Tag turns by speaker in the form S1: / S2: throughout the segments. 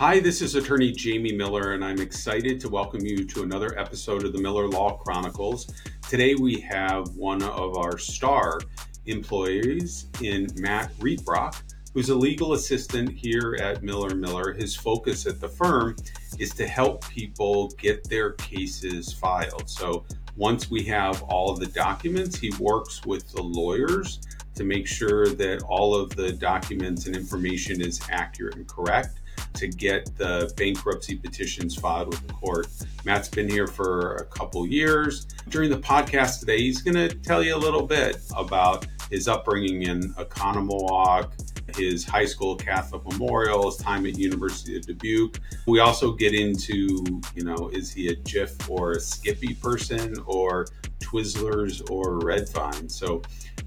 S1: Hi, this is attorney Jamie Miller, and I'm excited to welcome you to another episode of the Miller Law Chronicles. Today we have one of our star employees in Matt Rietbrock, who's a legal assistant here at Miller Miller. His focus at the firm is to help people get their cases filed. So once we have all of the documents, he works with the lawyers to make sure that all of the documents and information is accurate and correct to get the bankruptcy petitions filed with the court. Matt's been here for a couple years. During the podcast today, he's going to tell you a little bit about his upbringing in Oconomowoc, his high school Catholic Memorial, his time at University of Dubuque. We also get into, you know, is he a Jif or a Skippy person or Twizzlers or Red Vine? So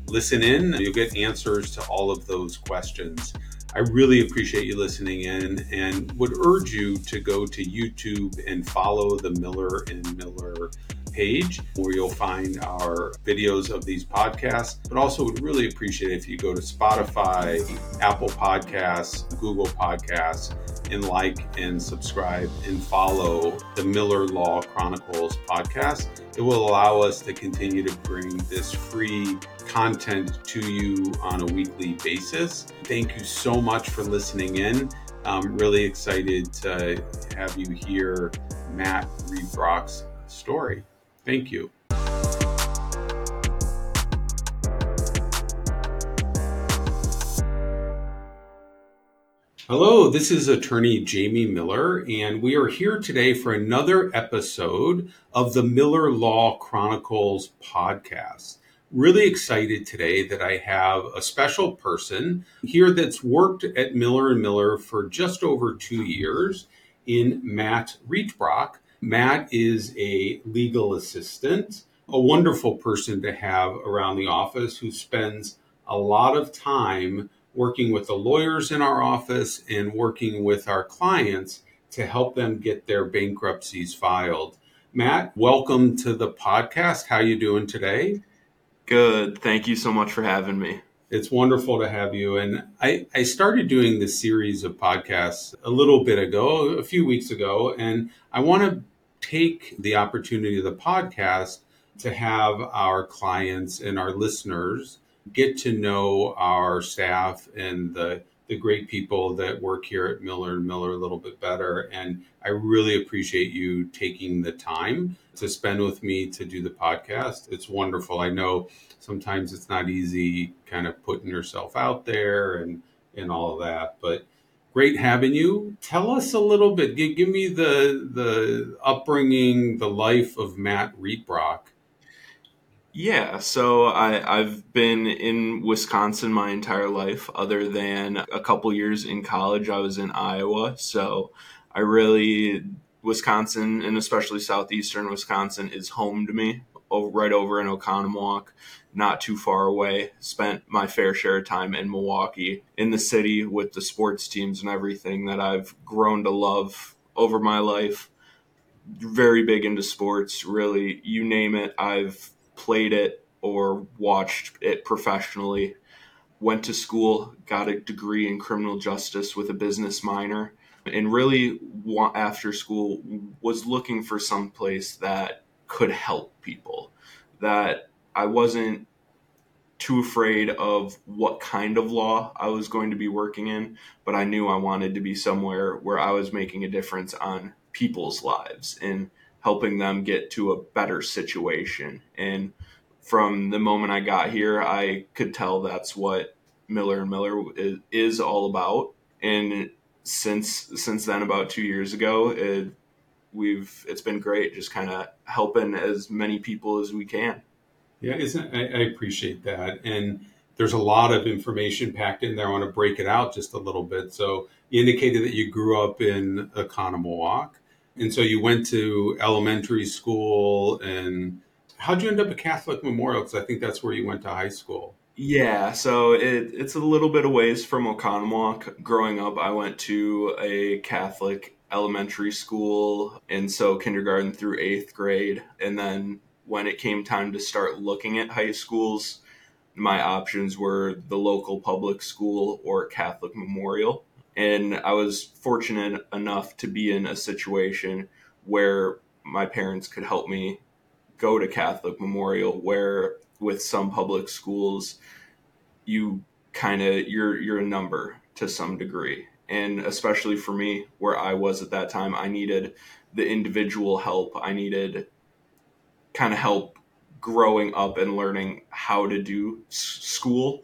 S1: listen in, you'll get answers to all of those questions. I really appreciate you listening in and would urge you to go to YouTube and follow the Miller and Miller page where you'll find our videos of these podcasts. But also would really appreciate it if you go to Spotify, Apple Podcasts, Google Podcasts, and like and subscribe and follow the Miller Law Chronicles podcast. It will allow us to continue to bring this free content to you on a weekly basis. Thank you so much for listening in. I'm really excited to have you hear Matt Rietbrock's story. Thank you. Hello, this is attorney Jamie Miller, and we are here today for another episode of the Miller Law Chronicles podcast. Really excited today that I have a special person here that's worked at Miller and Miller for just over two years in Matt Rietbrock. Matt is a legal assistant, a wonderful person to have around the office who spends a lot of time working with the lawyers in our office and working with our clients to help them get their bankruptcies filed. Matt, welcome to the podcast. How you doing today?
S2: Good. Thank you so much for having me.
S1: It's wonderful to have you. And I, I started doing this series of podcasts a little bit ago, a few weeks ago, and I want to take the opportunity of the podcast to have our clients and our listeners get to know our staff and the the great people that work here at Miller and Miller a little bit better. And I really appreciate you taking the time to spend with me to do the podcast. It's wonderful. I know sometimes it's not easy kind of putting yourself out there and and all of that, but great having you. Tell us a little bit. Give, give me the the upbringing, the life of Matt Rietbrock.
S2: Yeah, so I, I've been in Wisconsin my entire life, other than a couple years in college. I was in Iowa, so I really Wisconsin and especially southeastern Wisconsin is home to me. Right over in Oconomowoc, not too far away. Spent my fair share of time in Milwaukee, in the city with the sports teams and everything that I've grown to love over my life. Very big into sports, really. You name it, I've played it or watched it professionally. Went to school, got a degree in criminal justice with a business minor, and really after school was looking for some place that could help people. That I wasn't too afraid of what kind of law I was going to be working in, but I knew I wanted to be somewhere where I was making a difference on people's lives and helping them get to a better situation. And from the moment I got here, I could tell that's what Miller and Miller is, all about. And since since then, about two years ago, it, we've it's been great, just kind of helping as many people as we can.
S1: Yeah, isn't I, I appreciate that, and there's a lot of information packed in there. I want to break it out just a little bit. So you indicated that you grew up in Oconomowoc. And so you went to elementary school, and how'd you end up at Catholic Memorial? Because I think that's where you went to high school.
S2: Yeah, so it, it's a little bit of ways from Oconomowoc. Growing up, I went to a Catholic elementary school, and so kindergarten through eighth grade. And then when it came time to start looking at high schools, my options were the local public school or Catholic Memorial. And I was fortunate enough to be in a situation where my parents could help me go to Catholic Memorial, where with some public schools, you kind of you're you're a number to some degree. And especially for me where i was at that time i needed the individual help. I needed kind of help growing up and learning how to do s- school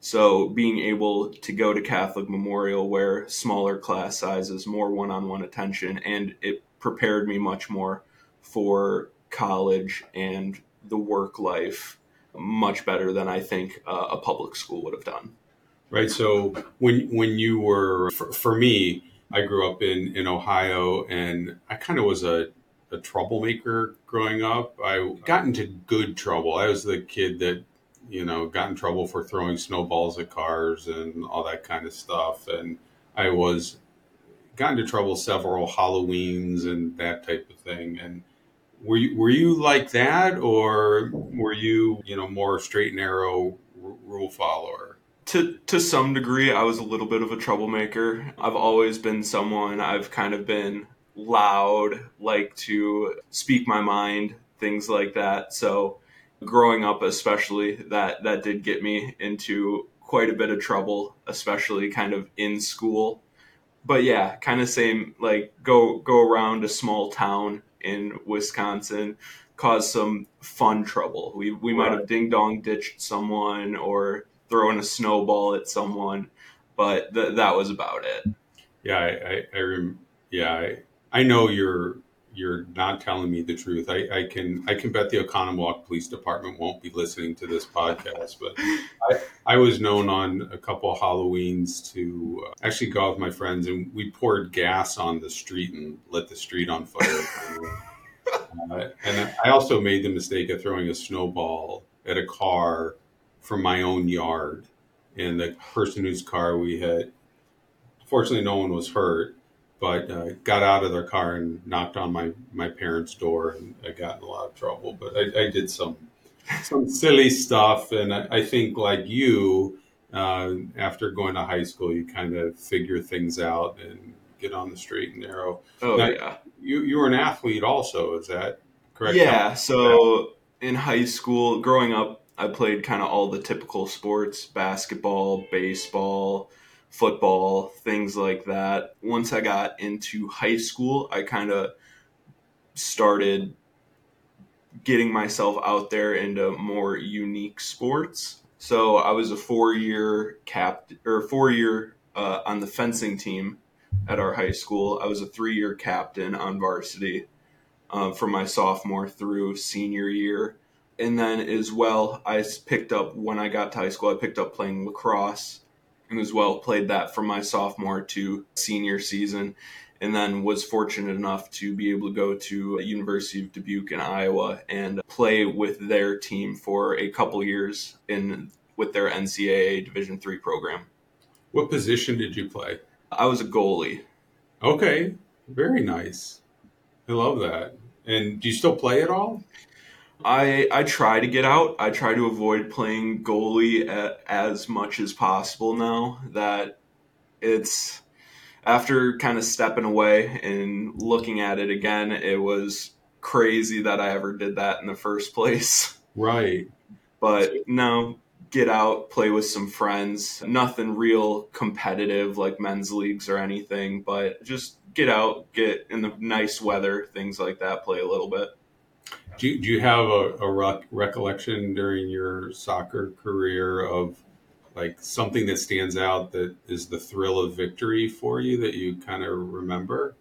S2: so being able to go to catholic memorial where smaller class sizes more one-on-one attention and it prepared me much more for college and the work life much better than I think uh, a public school would have done.
S1: Right. So when when you were for, for me, I grew up in in Ohio, and I kind of was a a troublemaker growing up. I got into good trouble. I was the kid that you know got in trouble for throwing snowballs at cars and all that kind of stuff, and I was got into trouble several Halloweens and that type of thing, and were you were you like that, or were you you know more straight and narrow r- rule follower?
S2: To to some degree, I was a little bit of a troublemaker. I've always been someone. I've kind of been loud, like to speak my mind, things like that. So growing up especially that that did get me into quite a bit of trouble especially kind of in school but yeah kind of same like go go around a small town in Wisconsin cause some fun trouble. We we might have ding dong ditched someone or thrown a snowball at someone, but th- that was about it.
S1: Yeah, I, I, I rem- yeah, I, I know you're you're not telling me the truth. I, I can I can bet the Oconomowoc Police Department won't be listening to this podcast, but I, I was known on a couple of Halloweens to uh, actually go out with my friends and we poured gas on the street and lit the street on fire. uh, and I also made the mistake of throwing a snowball at a car from my own yard, and the person whose car we hit. Fortunately, no one was hurt but uh, got out of their car and knocked on my, my parents' door, and I got in a lot of trouble. But I, I did some some silly stuff, and I, I think like you, uh, after going to high school, you kind of figure things out and get on the straight and narrow.
S2: Oh now, yeah,
S1: you you were an athlete also, is that correct?
S2: Yeah. So in high school, growing up, I played kind of all the typical sports: basketball, baseball football, things like that. Once I got into high school, I kind of started getting myself out there into more unique sports. So I was a four year cap or four year uh, on the fencing team at our high school. I was a three year captain on varsity uh, from my sophomore through senior year. And then as well, I picked up when I got to high school, I picked up playing lacrosse as well played that from my sophomore to senior season and then was fortunate enough to be able to go to University of Dubuque in Iowa and play with their team for a couple years in with their NCAA Division three program.
S1: What position did you play?
S2: I was a goalie.
S1: Okay, very nice. I love that. And do you still play at all?
S2: I I try to get out. I try to avoid playing goalie at, as much as possible now that it's after kind of stepping away and looking at it again, it was crazy that I ever did that in the first place.
S1: Right.
S2: But no, get out, play with some friends. Nothing real competitive like men's leagues or anything, but just get out, get in the nice weather, things like that, play a little bit.
S1: Do you, do you have a, a rec- recollection during your soccer career of like something that stands out that is the thrill of victory for you that you kind of remember?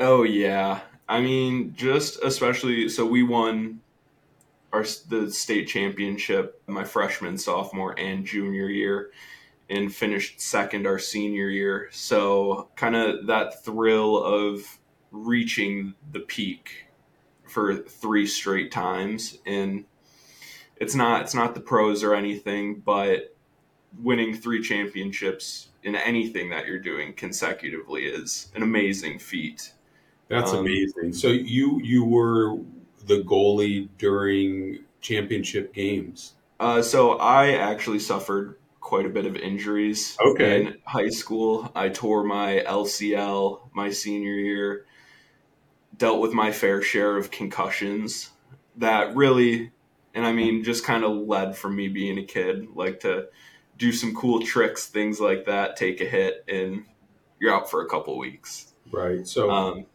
S2: Oh yeah, I mean, just especially so we won our the state championship my freshman, sophomore, and junior year, and finished second our senior year. So kind of that thrill of reaching the peak for three straight times and it's not it's not the pros or anything but winning three championships in anything that you're doing consecutively is an amazing feat
S1: that's um, amazing so you you were the goalie during championship games
S2: uh, so i actually suffered quite a bit of injuries.
S1: Okay.
S2: In high school, I tore my LCL my senior year, dealt with my fair share of concussions that really, and I mean, just kind of led from me being a kid, like to do some cool tricks, things like that, take a hit, and you're out for a couple weeks.
S1: Right. So,
S2: Um,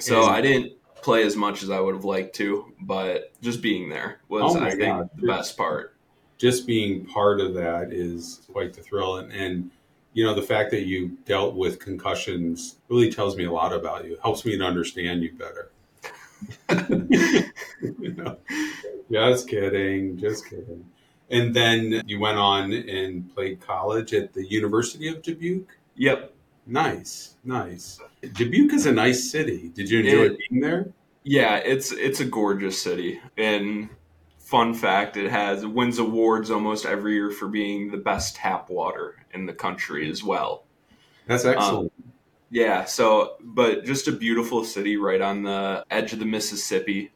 S2: so I didn't play as much as I would have liked to, but just being there was,
S1: Oh
S2: I think,
S1: God.
S2: the best part.
S1: just being part of that is quite the thrill. And, and, you know, the fact that you dealt with concussions really tells me a lot about you. It helps me to understand you better. You know? Just kidding. Just kidding. And then you went on and played college at the University of Dubuque.
S2: Yep.
S1: Nice, nice. Dubuque is a nice city. Did you enjoy
S2: It-
S1: being there?
S2: Yeah, it's it's a gorgeous city. And fun fact, it has wins awards almost every year for being the best tap water in the country as well.
S1: That's um, excellent.
S2: Yeah, so but just a beautiful city right on the edge of the Mississippi.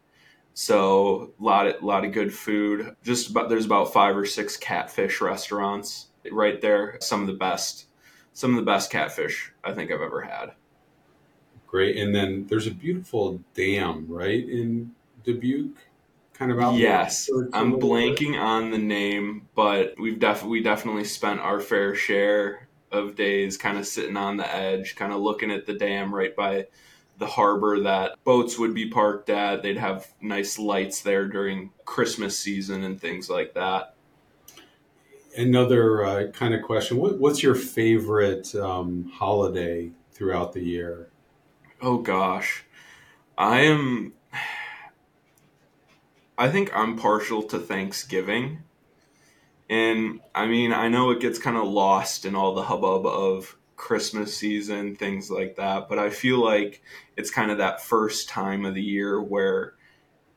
S2: So a lot of lot of good food. Just about there's about five or six catfish restaurants right there. Some of the best, some of the best catfish I think I've ever had.
S1: Great. And then there's a beautiful dam, right, in Dubuque, kind of out.
S2: Yes. I'm blanking on the name, but we've def- we definitely spent our fair share of days kind of sitting on the edge, kind of looking at the dam right by the harbor that boats would be parked at. They'd have nice lights there during Christmas season and things like that.
S1: Another uh, kind of question: what, What's your favorite um, holiday throughout the year?
S2: Oh gosh, I am. I think I'm partial to Thanksgiving. And I mean, I know it gets kind of lost in all the hubbub of Christmas season, things like that, but I feel like it's kind of that first time of the year where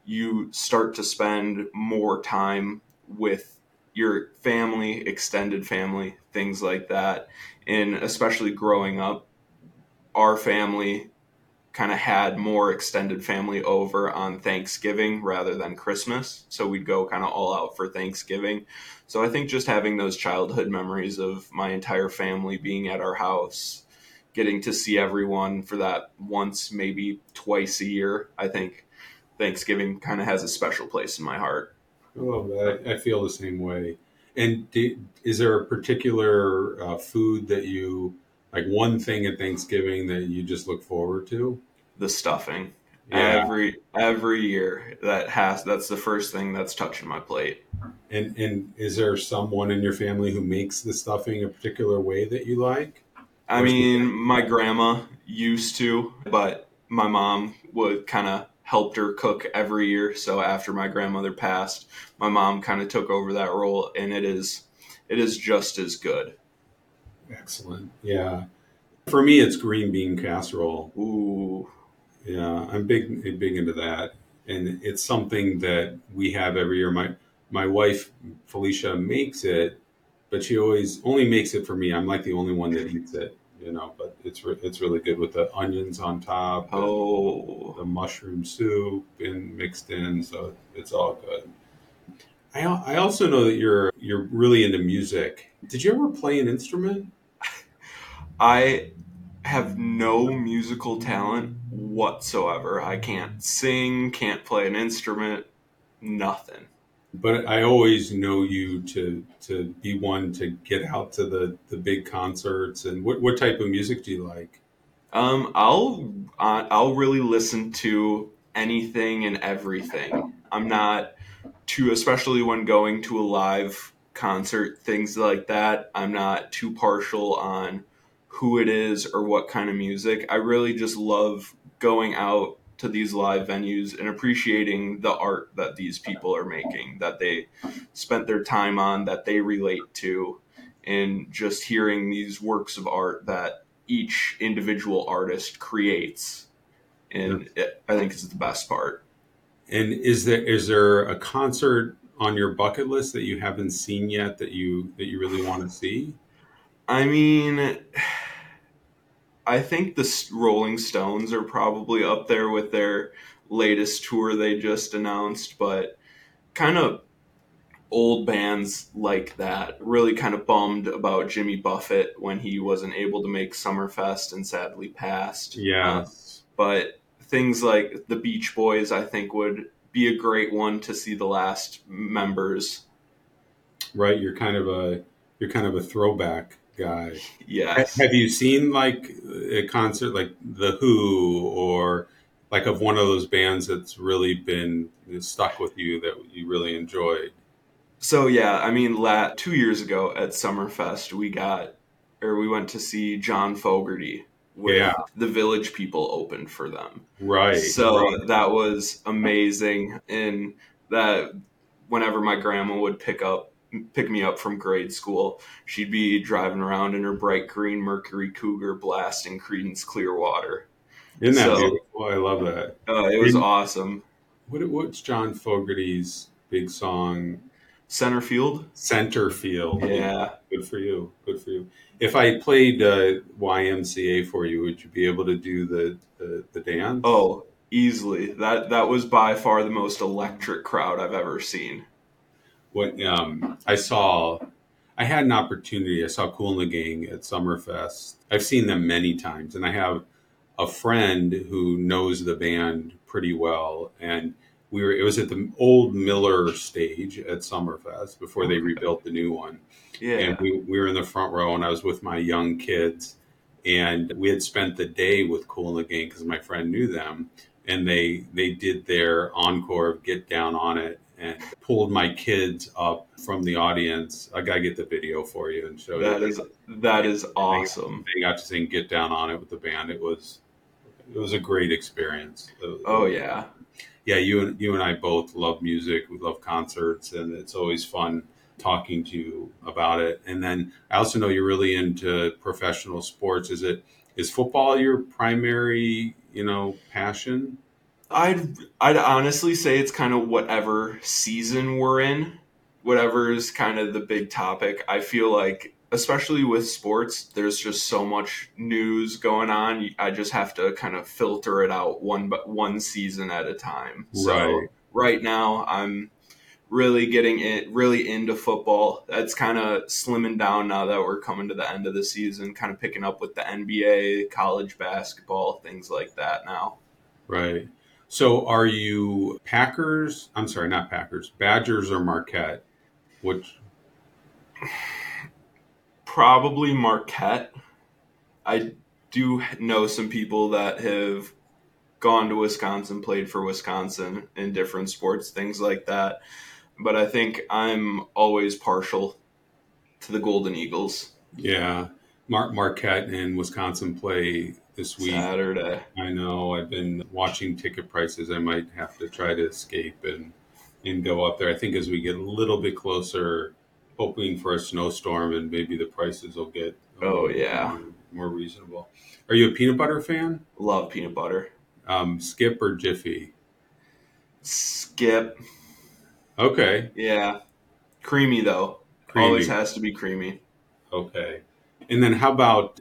S2: you start to spend more time with your family, extended family, things like that. And especially growing up, our family kind of had more extended family over on Thanksgiving rather than Christmas. So we'd go kind of all out for Thanksgiving. So I think just having those childhood memories of my entire family being at our house, getting to see everyone for that once, maybe twice a year, I think Thanksgiving kind of has a special place in my heart.
S1: I. I feel the same way. And do, is there a particular uh, food that you like? One thing at Thanksgiving that you just look forward to?
S2: The stuffing.
S1: Yeah.
S2: Every every year that has that's the first thing that's touching my plate.
S1: And and is there someone in your family who makes the stuffing a particular way that you like?
S2: I mean, my grandma used to, but my mom would kind of helped her cook every year. So after my grandmother passed, my mom kind of took over that role, and it is it is just as good.
S1: Excellent. Yeah. For me, it's green bean casserole.
S2: Ooh,
S1: Yeah, I'm big big into that, and it's something that we have every year. My my wife Felicia makes it, but she always only makes it for me. I'm like the only one that eats it, you know. But it's re- it's really good with the onions on top,
S2: oh,
S1: the mushroom soup and mixed in, so it's all good. I I also know that you're you're really into music. Did you ever play an instrument?
S2: I have no musical talent whatsoever. I can't sing, can't play an instrument, nothing.
S1: but I always know you to to be one to get out to the the big concerts. And what what type of music do you like?
S2: Um, I'll uh, I'll really listen to anything and everything. I'm not too, especially when going to a live concert, things like that. I'm not too partial on who it is or what kind of music. I really just love going out to these live venues and appreciating the art that these people are making, that they spent their time on, that they relate to, and just hearing these works of art that each individual artist creates. And it, I think is the best part.
S1: And is there is there a concert on your bucket list that you haven't seen yet that you that you really want to see?
S2: I mean, I think the Rolling Stones are probably up there with their latest tour they just announced, but kind of old bands like that. Really kind of bummed about Jimmy Buffett when he wasn't able to make Summerfest and sadly passed.
S1: Yeah.
S2: Uh, but things like the Beach Boys, I think, would be a great one to see the last members.
S1: Right, you're kind of a you're kind of a throwback guy.
S2: Yes.
S1: Have you seen like a concert like The Who or like of one of those bands that's really been stuck with you that you really enjoyed?
S2: So yeah, I mean, la- two years ago at Summerfest, we got or we went to see John Fogerty. With
S1: Yeah.
S2: the Village People opened for them.
S1: Right.
S2: So
S1: right.
S2: that was amazing, and that whenever my grandma would pick up pick me up from grade school, she'd be driving around in her bright green Mercury Cougar blasting Creedence Clearwater.
S1: Isn't that
S2: so-
S1: beautiful? I love that.
S2: Uh, it was
S1: Didn't-
S2: awesome.
S1: What, what's John Fogerty's big song?
S2: Center field,
S1: Center Field.
S2: yeah.
S1: Good for you. Good for you. If I played uh, YMCA for you, would you be able to do the, the, the dance?
S2: Oh, easily. That that was by far the most electric crowd I've ever seen.
S1: When um, I saw, I had an opportunity. I saw Kool and the Gang at Summerfest. I've seen them many times, and I have a friend who knows the band pretty well. And we were. It was at the old Miller stage at Summerfest before they rebuilt the new one.
S2: Yeah.
S1: and we, we were in the front row and i was with my young kids and we had spent the day with Kool and the gang because my friend knew them and they they did their encore of get down on it and pulled my kids up from the audience i gotta get the video for you and show
S2: that
S1: you
S2: is that is awesome.
S1: they got to sing get down on it with the band it was it was a great experience
S2: Oh yeah.
S1: yeah, you and you and I both love music. We love concerts, and it's always fun talking to you about it. And then I also know you're really into professional sports. Is it is football your primary, you know, passion?
S2: I'd I'd honestly say it's kind of whatever season we're in, whatever is kind of the big topic. I feel like especially with sports, there's just so much news going on. I just have to kind of filter it out one but one season at a time. So
S1: Right.
S2: right now I'm really getting it really into football. That's kind of slimming down now that we're coming to the end of the season, kind of picking up with the NBA, college basketball, things like that now.
S1: Right. So are you Packers? I'm sorry, not Packers. Badgers or Marquette? Which
S2: Probably Marquette. I do know some people that have gone to Wisconsin, played for Wisconsin in different sports, things like that. But I think I'm always partial to the Golden Eagles.
S1: yeah, Mar- Marquette and Wisconsin play this week.
S2: Saturday.
S1: I know. I've been watching ticket prices. I might have to try to escape and and go up there. I think as we get a little bit closer, hoping for a snowstorm and maybe the prices will get
S2: Oh, yeah.
S1: more, more reasonable. Are you a peanut butter fan?
S2: Love peanut butter.
S1: Um, Skip or Jiffy?
S2: Skip.
S1: Okay,
S2: Yeah. Creamy though.
S1: Creamy.
S2: Always has to be creamy.
S1: okay. And then how about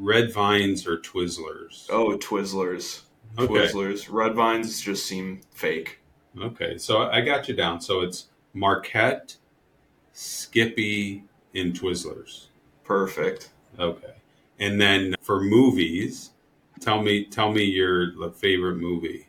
S1: red vines or Twizzlers?
S2: Oh, Twizzlers.
S1: okay,
S2: Twizzlers. Red vines just seem fake.
S1: okay. So I got you down. So it's Marquette, Skippy, and Twizzlers.
S2: Perfect.
S1: Okay. And then for movies, tell me tell me your favorite movie.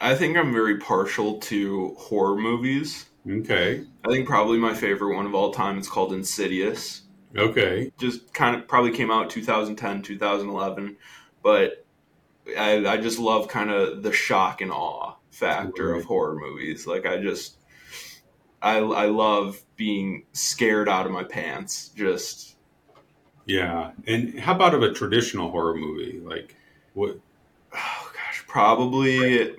S2: I think I'm very partial to horror movies.
S1: Okay.
S2: I think probably my favorite one of all time is called Insidious.
S1: Okay.
S2: Just kind of probably came out 2010, 2011, but I, I just love kind of the shock and awe factor
S1: Right.
S2: of horror movies. Like I just I I love being scared out of my pants. Just
S1: Yeah. And how about of a traditional horror movie? Like what
S2: oh gosh, probably?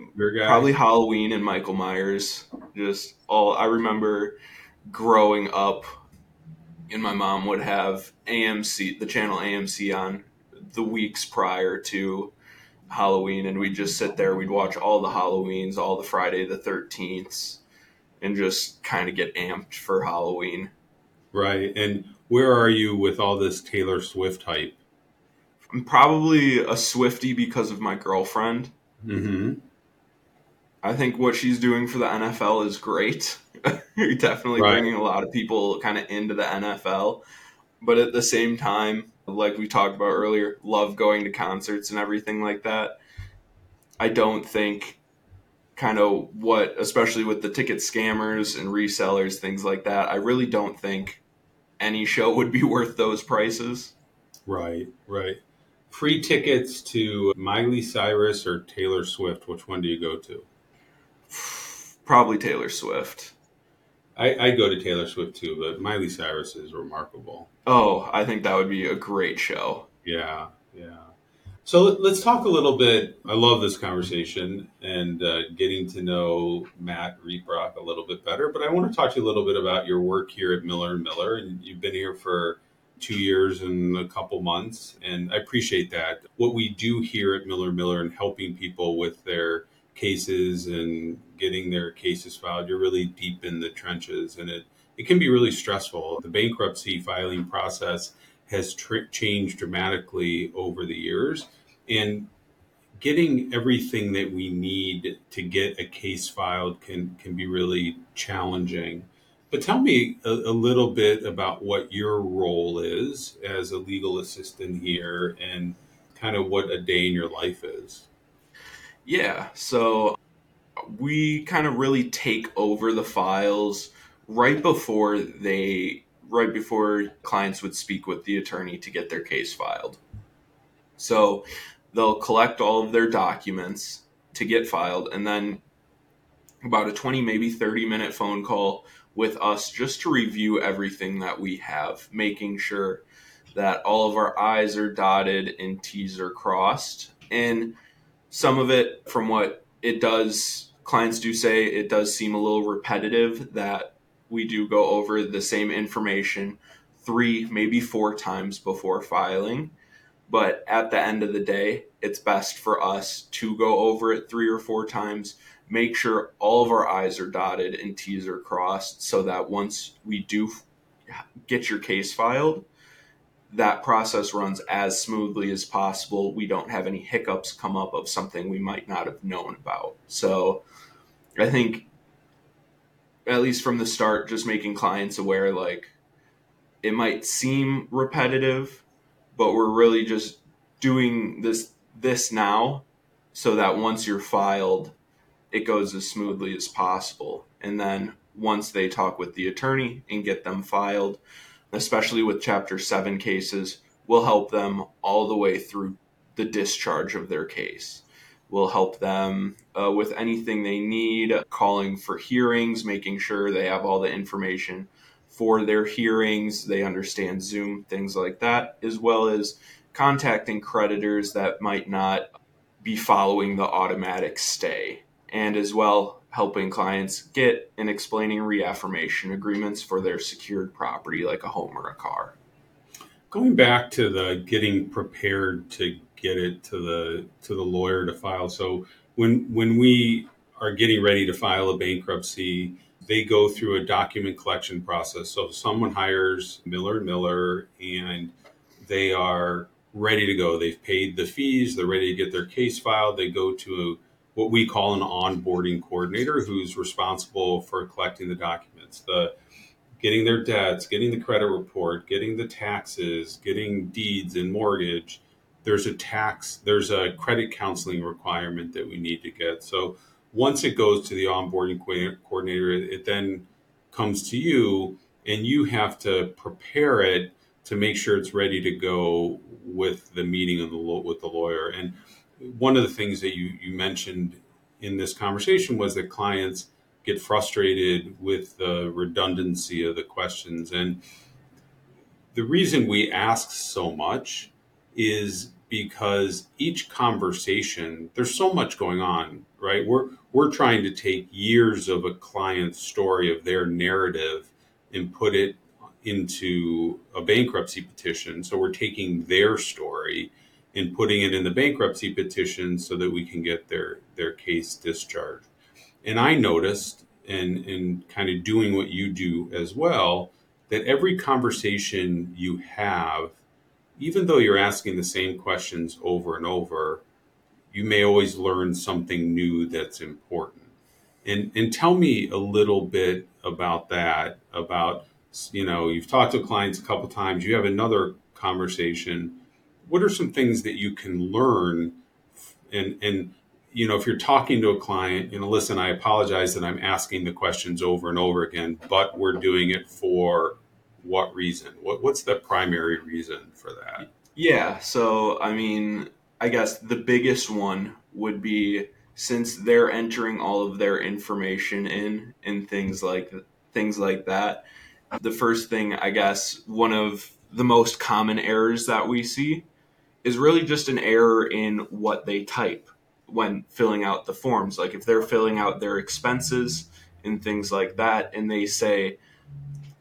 S2: Probably Halloween and Michael Myers. Just all I remember growing up, and my mom would have AMC, the channel AMC, on the weeks prior to Halloween, and we'd just sit there. We'd watch all the Halloweens, all the Friday the Thirteenths, and just kind of get amped for Halloween.
S1: Right. And where are you with all this Taylor Swift hype?
S2: I'm probably a Swifty because of my girlfriend.
S1: Mm-hmm.
S2: I think what she's doing for the NFL is great. You're definitely right. bringing a lot of people kind of into the NFL. But at the same time, like we talked about earlier, love going to concerts and everything like that. I don't think kind of what, especially with the ticket scammers and resellers, things like that, I really don't think any show would be worth those prices.
S1: Right, right. Free tickets to Miley Cyrus or Taylor Swift, which one do you go to?
S2: Probably Taylor Swift.
S1: I, I go to Taylor Swift too, but Miley Cyrus is remarkable.
S2: Oh, I think that would be a great show.
S1: Yeah, yeah. So let's talk a little bit. I love this conversation and uh, getting to know Matt Rietbrock a little bit better. But I want to talk to you a little bit about your work here at Miller and Miller. And you've been here for two years and a couple months, and I appreciate that. What we do here at Miller Miller and helping people with their cases and getting their cases filed, you're really deep in the trenches, and it it can be really stressful. The bankruptcy filing process has tr- changed dramatically over the years. And getting everything that we need to get a case filed can, can be really challenging. But tell me a, a little bit about what your role is as a legal assistant here and kind of what a day in your life is.
S2: Yeah, so we kind of really take over the files right before they right before clients would speak with the attorney to get their case filed. So they'll collect all of their documents to get filed and then about a 20 maybe 30 minute phone call with us just to review everything that we have making sure that all of our i's are dotted and t's are crossed and some of it from what it does clients do say it does seem a little repetitive that we do go over the same information three, maybe four times before filing. But at the end of the day, it's best for us to go over it three or four times, make sure all of our I's are dotted and T's are crossed so that once we do get your case filed, that process runs as smoothly as possible. We don't have any hiccups come up of something we might not have known about. So I think at least from the start, just making clients aware like it might seem repetitive, but we're really just doing this this now so that once you're filed, it goes as smoothly as possible. And then once they talk with the attorney and get them filed, especially with chapter 7 cases, we'll help them all the way through the discharge of their case. We'll help them uh, with anything they need, calling for hearings, making sure they have all the information for their hearings, they understand Zoom, things like that, as well as contacting creditors that might not be following the automatic stay, and as well helping clients get and explaining reaffirmation agreements for their secured property like a home or a car.
S1: Going back to the getting prepared to get it to the to the lawyer to file. So when when we are getting ready to file a bankruptcy, they go through a document collection process. So someone hires Miller Miller and they are ready to go. They've paid the fees, they're ready to get their case filed. They go to what we call an onboarding coordinator who's responsible for collecting the documents. The getting their debts, getting the credit report, getting the taxes, getting deeds and mortgage, there's a tax, there's a credit counseling requirement that we need to get. So once it goes to the onboarding coordinator, it then comes to you and you have to prepare it to make sure it's ready to go with the meeting of the with the lawyer. And one of the things that you, you mentioned in this conversation was that clients get frustrated with the redundancy of the questions. And the reason we ask so much is because each conversation there's so much going on right we're we're trying to take years of a client's story of their narrative and put it into a bankruptcy petition so we're taking their story and putting it in the bankruptcy petition so that we can get their their case discharged and i noticed and and kind of doing what you do as well that every conversation you have even though you're asking the same questions over and over, you may always learn something new that's important. And and tell me a little bit about that. About you know, you've talked to clients a couple times. You have another conversation. What are some things that you can learn? And and you know, if you're talking to a client, you know, listen, I apologize that I'm asking the questions over and over again, but we're doing it for what reason? What, what's the primary reason for that?
S2: Yeah. So, I mean, I guess the biggest one would be since they're entering all of their information in and things like things like that. The first thing, I guess, one of the most common errors that we see is really just an error in what they type when filling out the forms. Like if they're filling out their expenses and things like that, and they say,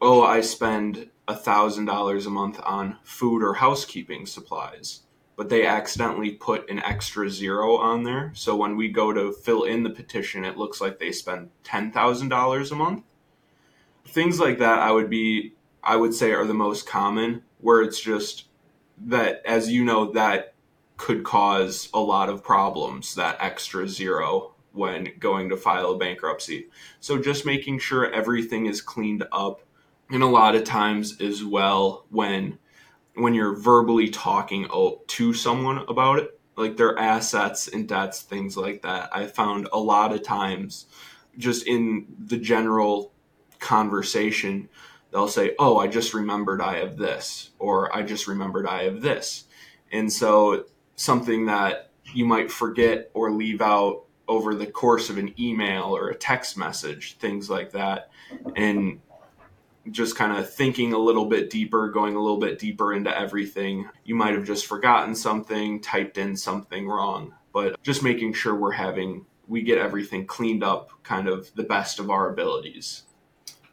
S2: "Oh, I spend a thousand dollars a month on food or housekeeping supplies," but they accidentally put an extra zero on there. So when we go to fill in the petition, it looks like they spend ten thousand dollars a month. Things like that, I would be, I would say, are the most common. Where it's just that, as you know, that could cause a lot of problems, that extra zero when going to file a bankruptcy. So just making sure everything is cleaned up. And a lot of times as well when when you're verbally talking to someone about it, like their assets and debts, things like that. I found a lot of times just in the general conversation, they'll say, Oh, I just remembered I have this, or I just remembered I have this. And so something that you might forget or leave out over the course of an email or a text message, things like that. And just kind of thinking a little bit deeper, going a little bit deeper into everything. You might have just forgotten something, typed in something wrong, but just making sure we're having, we get everything cleaned up kind of the best of our abilities.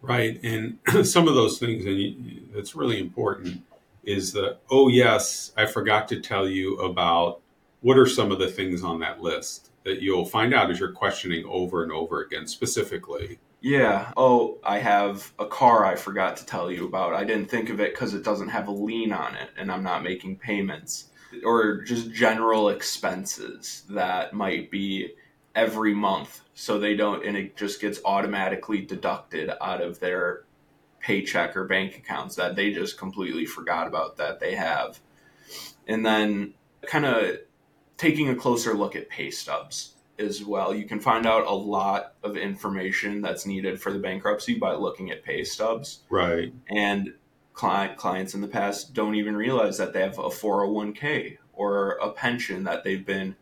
S1: Right. And some of those things, and it's really important is the oh yes i forgot to tell you about what are some of the things on that list that you'll find out as you're questioning over and over again specifically
S2: yeah oh i have a car i forgot to tell you about i didn't think of it because it doesn't have a lien on it and i'm not making payments or just general expenses that might be every month so they don't and it just gets automatically deducted out of their paycheck or bank accounts that they just completely forgot about that they have. And then kind of taking a closer look at pay stubs as well. You can find out a lot of information that's needed for the bankruptcy by looking at pay stubs.
S1: Right.
S2: And client clients in the past don't even realize that they have a 401k or a pension that they've been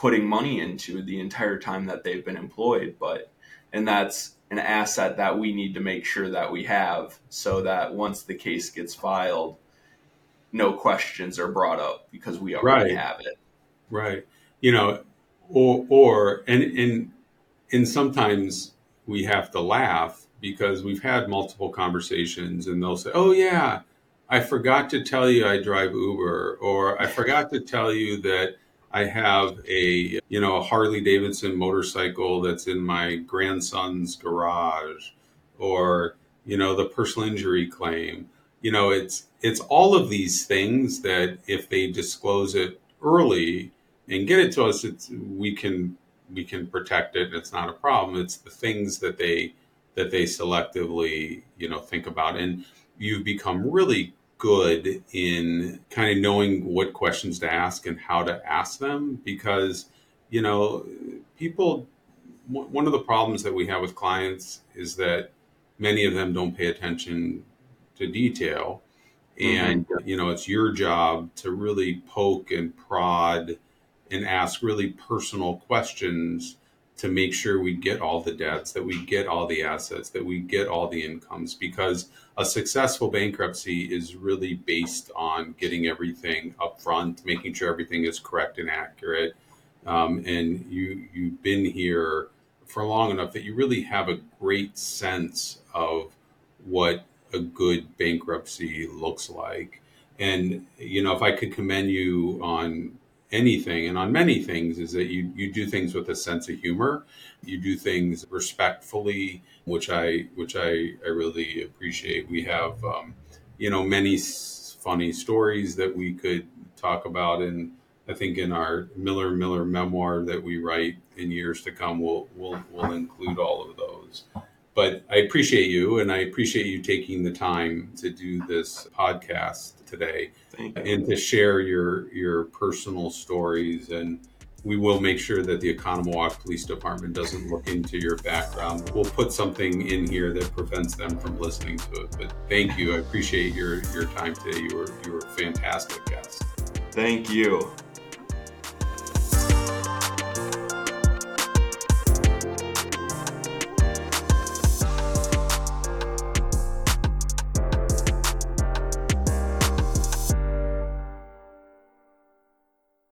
S2: putting money into the entire time that they've been employed, but and that's an asset that we need to make sure that we have so that once the case gets filed, no questions are brought up because we already right. have it.
S1: Right. You know, or or and and and sometimes we have to laugh because we've had multiple conversations and they'll say, "Oh yeah, I forgot to tell you I drive Uber," or "I forgot to tell you that I have a you know a Harley Davidson motorcycle that's in my grandson's garage, or you know the personal injury claim. You know it's it's all of these things that if they disclose it early and get it to us, it's we can we can protect it. It's not a problem. It's the things that they that they selectively you know think about, and you've become really good in kind of knowing what questions to ask and how to ask them because you know people one of the problems that we have with clients is that many of them don't pay attention to detail and mm-hmm. you know it's your job to really poke and prod and ask really personal questions to make sure we get all the debts, that we get all the assets, that we get all the incomes, because a successful bankruptcy is really based on getting everything up front, making sure everything is correct and accurate. Um, and you you've been here for long enough that you really have a great sense of what a good bankruptcy looks like. And you know, if I could commend you on anything and on many things is that you you do things with a sense of humor. You do things respectfully which i which i i really appreciate. We have um, you know many funny stories that we could talk about and I think in our Miller Miller memoir that we write in years to come, we'll we'll we'll include all of those. But I appreciate you, and I appreciate you taking the time to do this podcast today, and to share your your personal stories. And we will make sure that the Oconomowoc Police Department doesn't look into your background. We'll put something in here that prevents them from listening to it. But thank you. I appreciate your your time today. You were you were a fantastic guest.
S2: Thank you.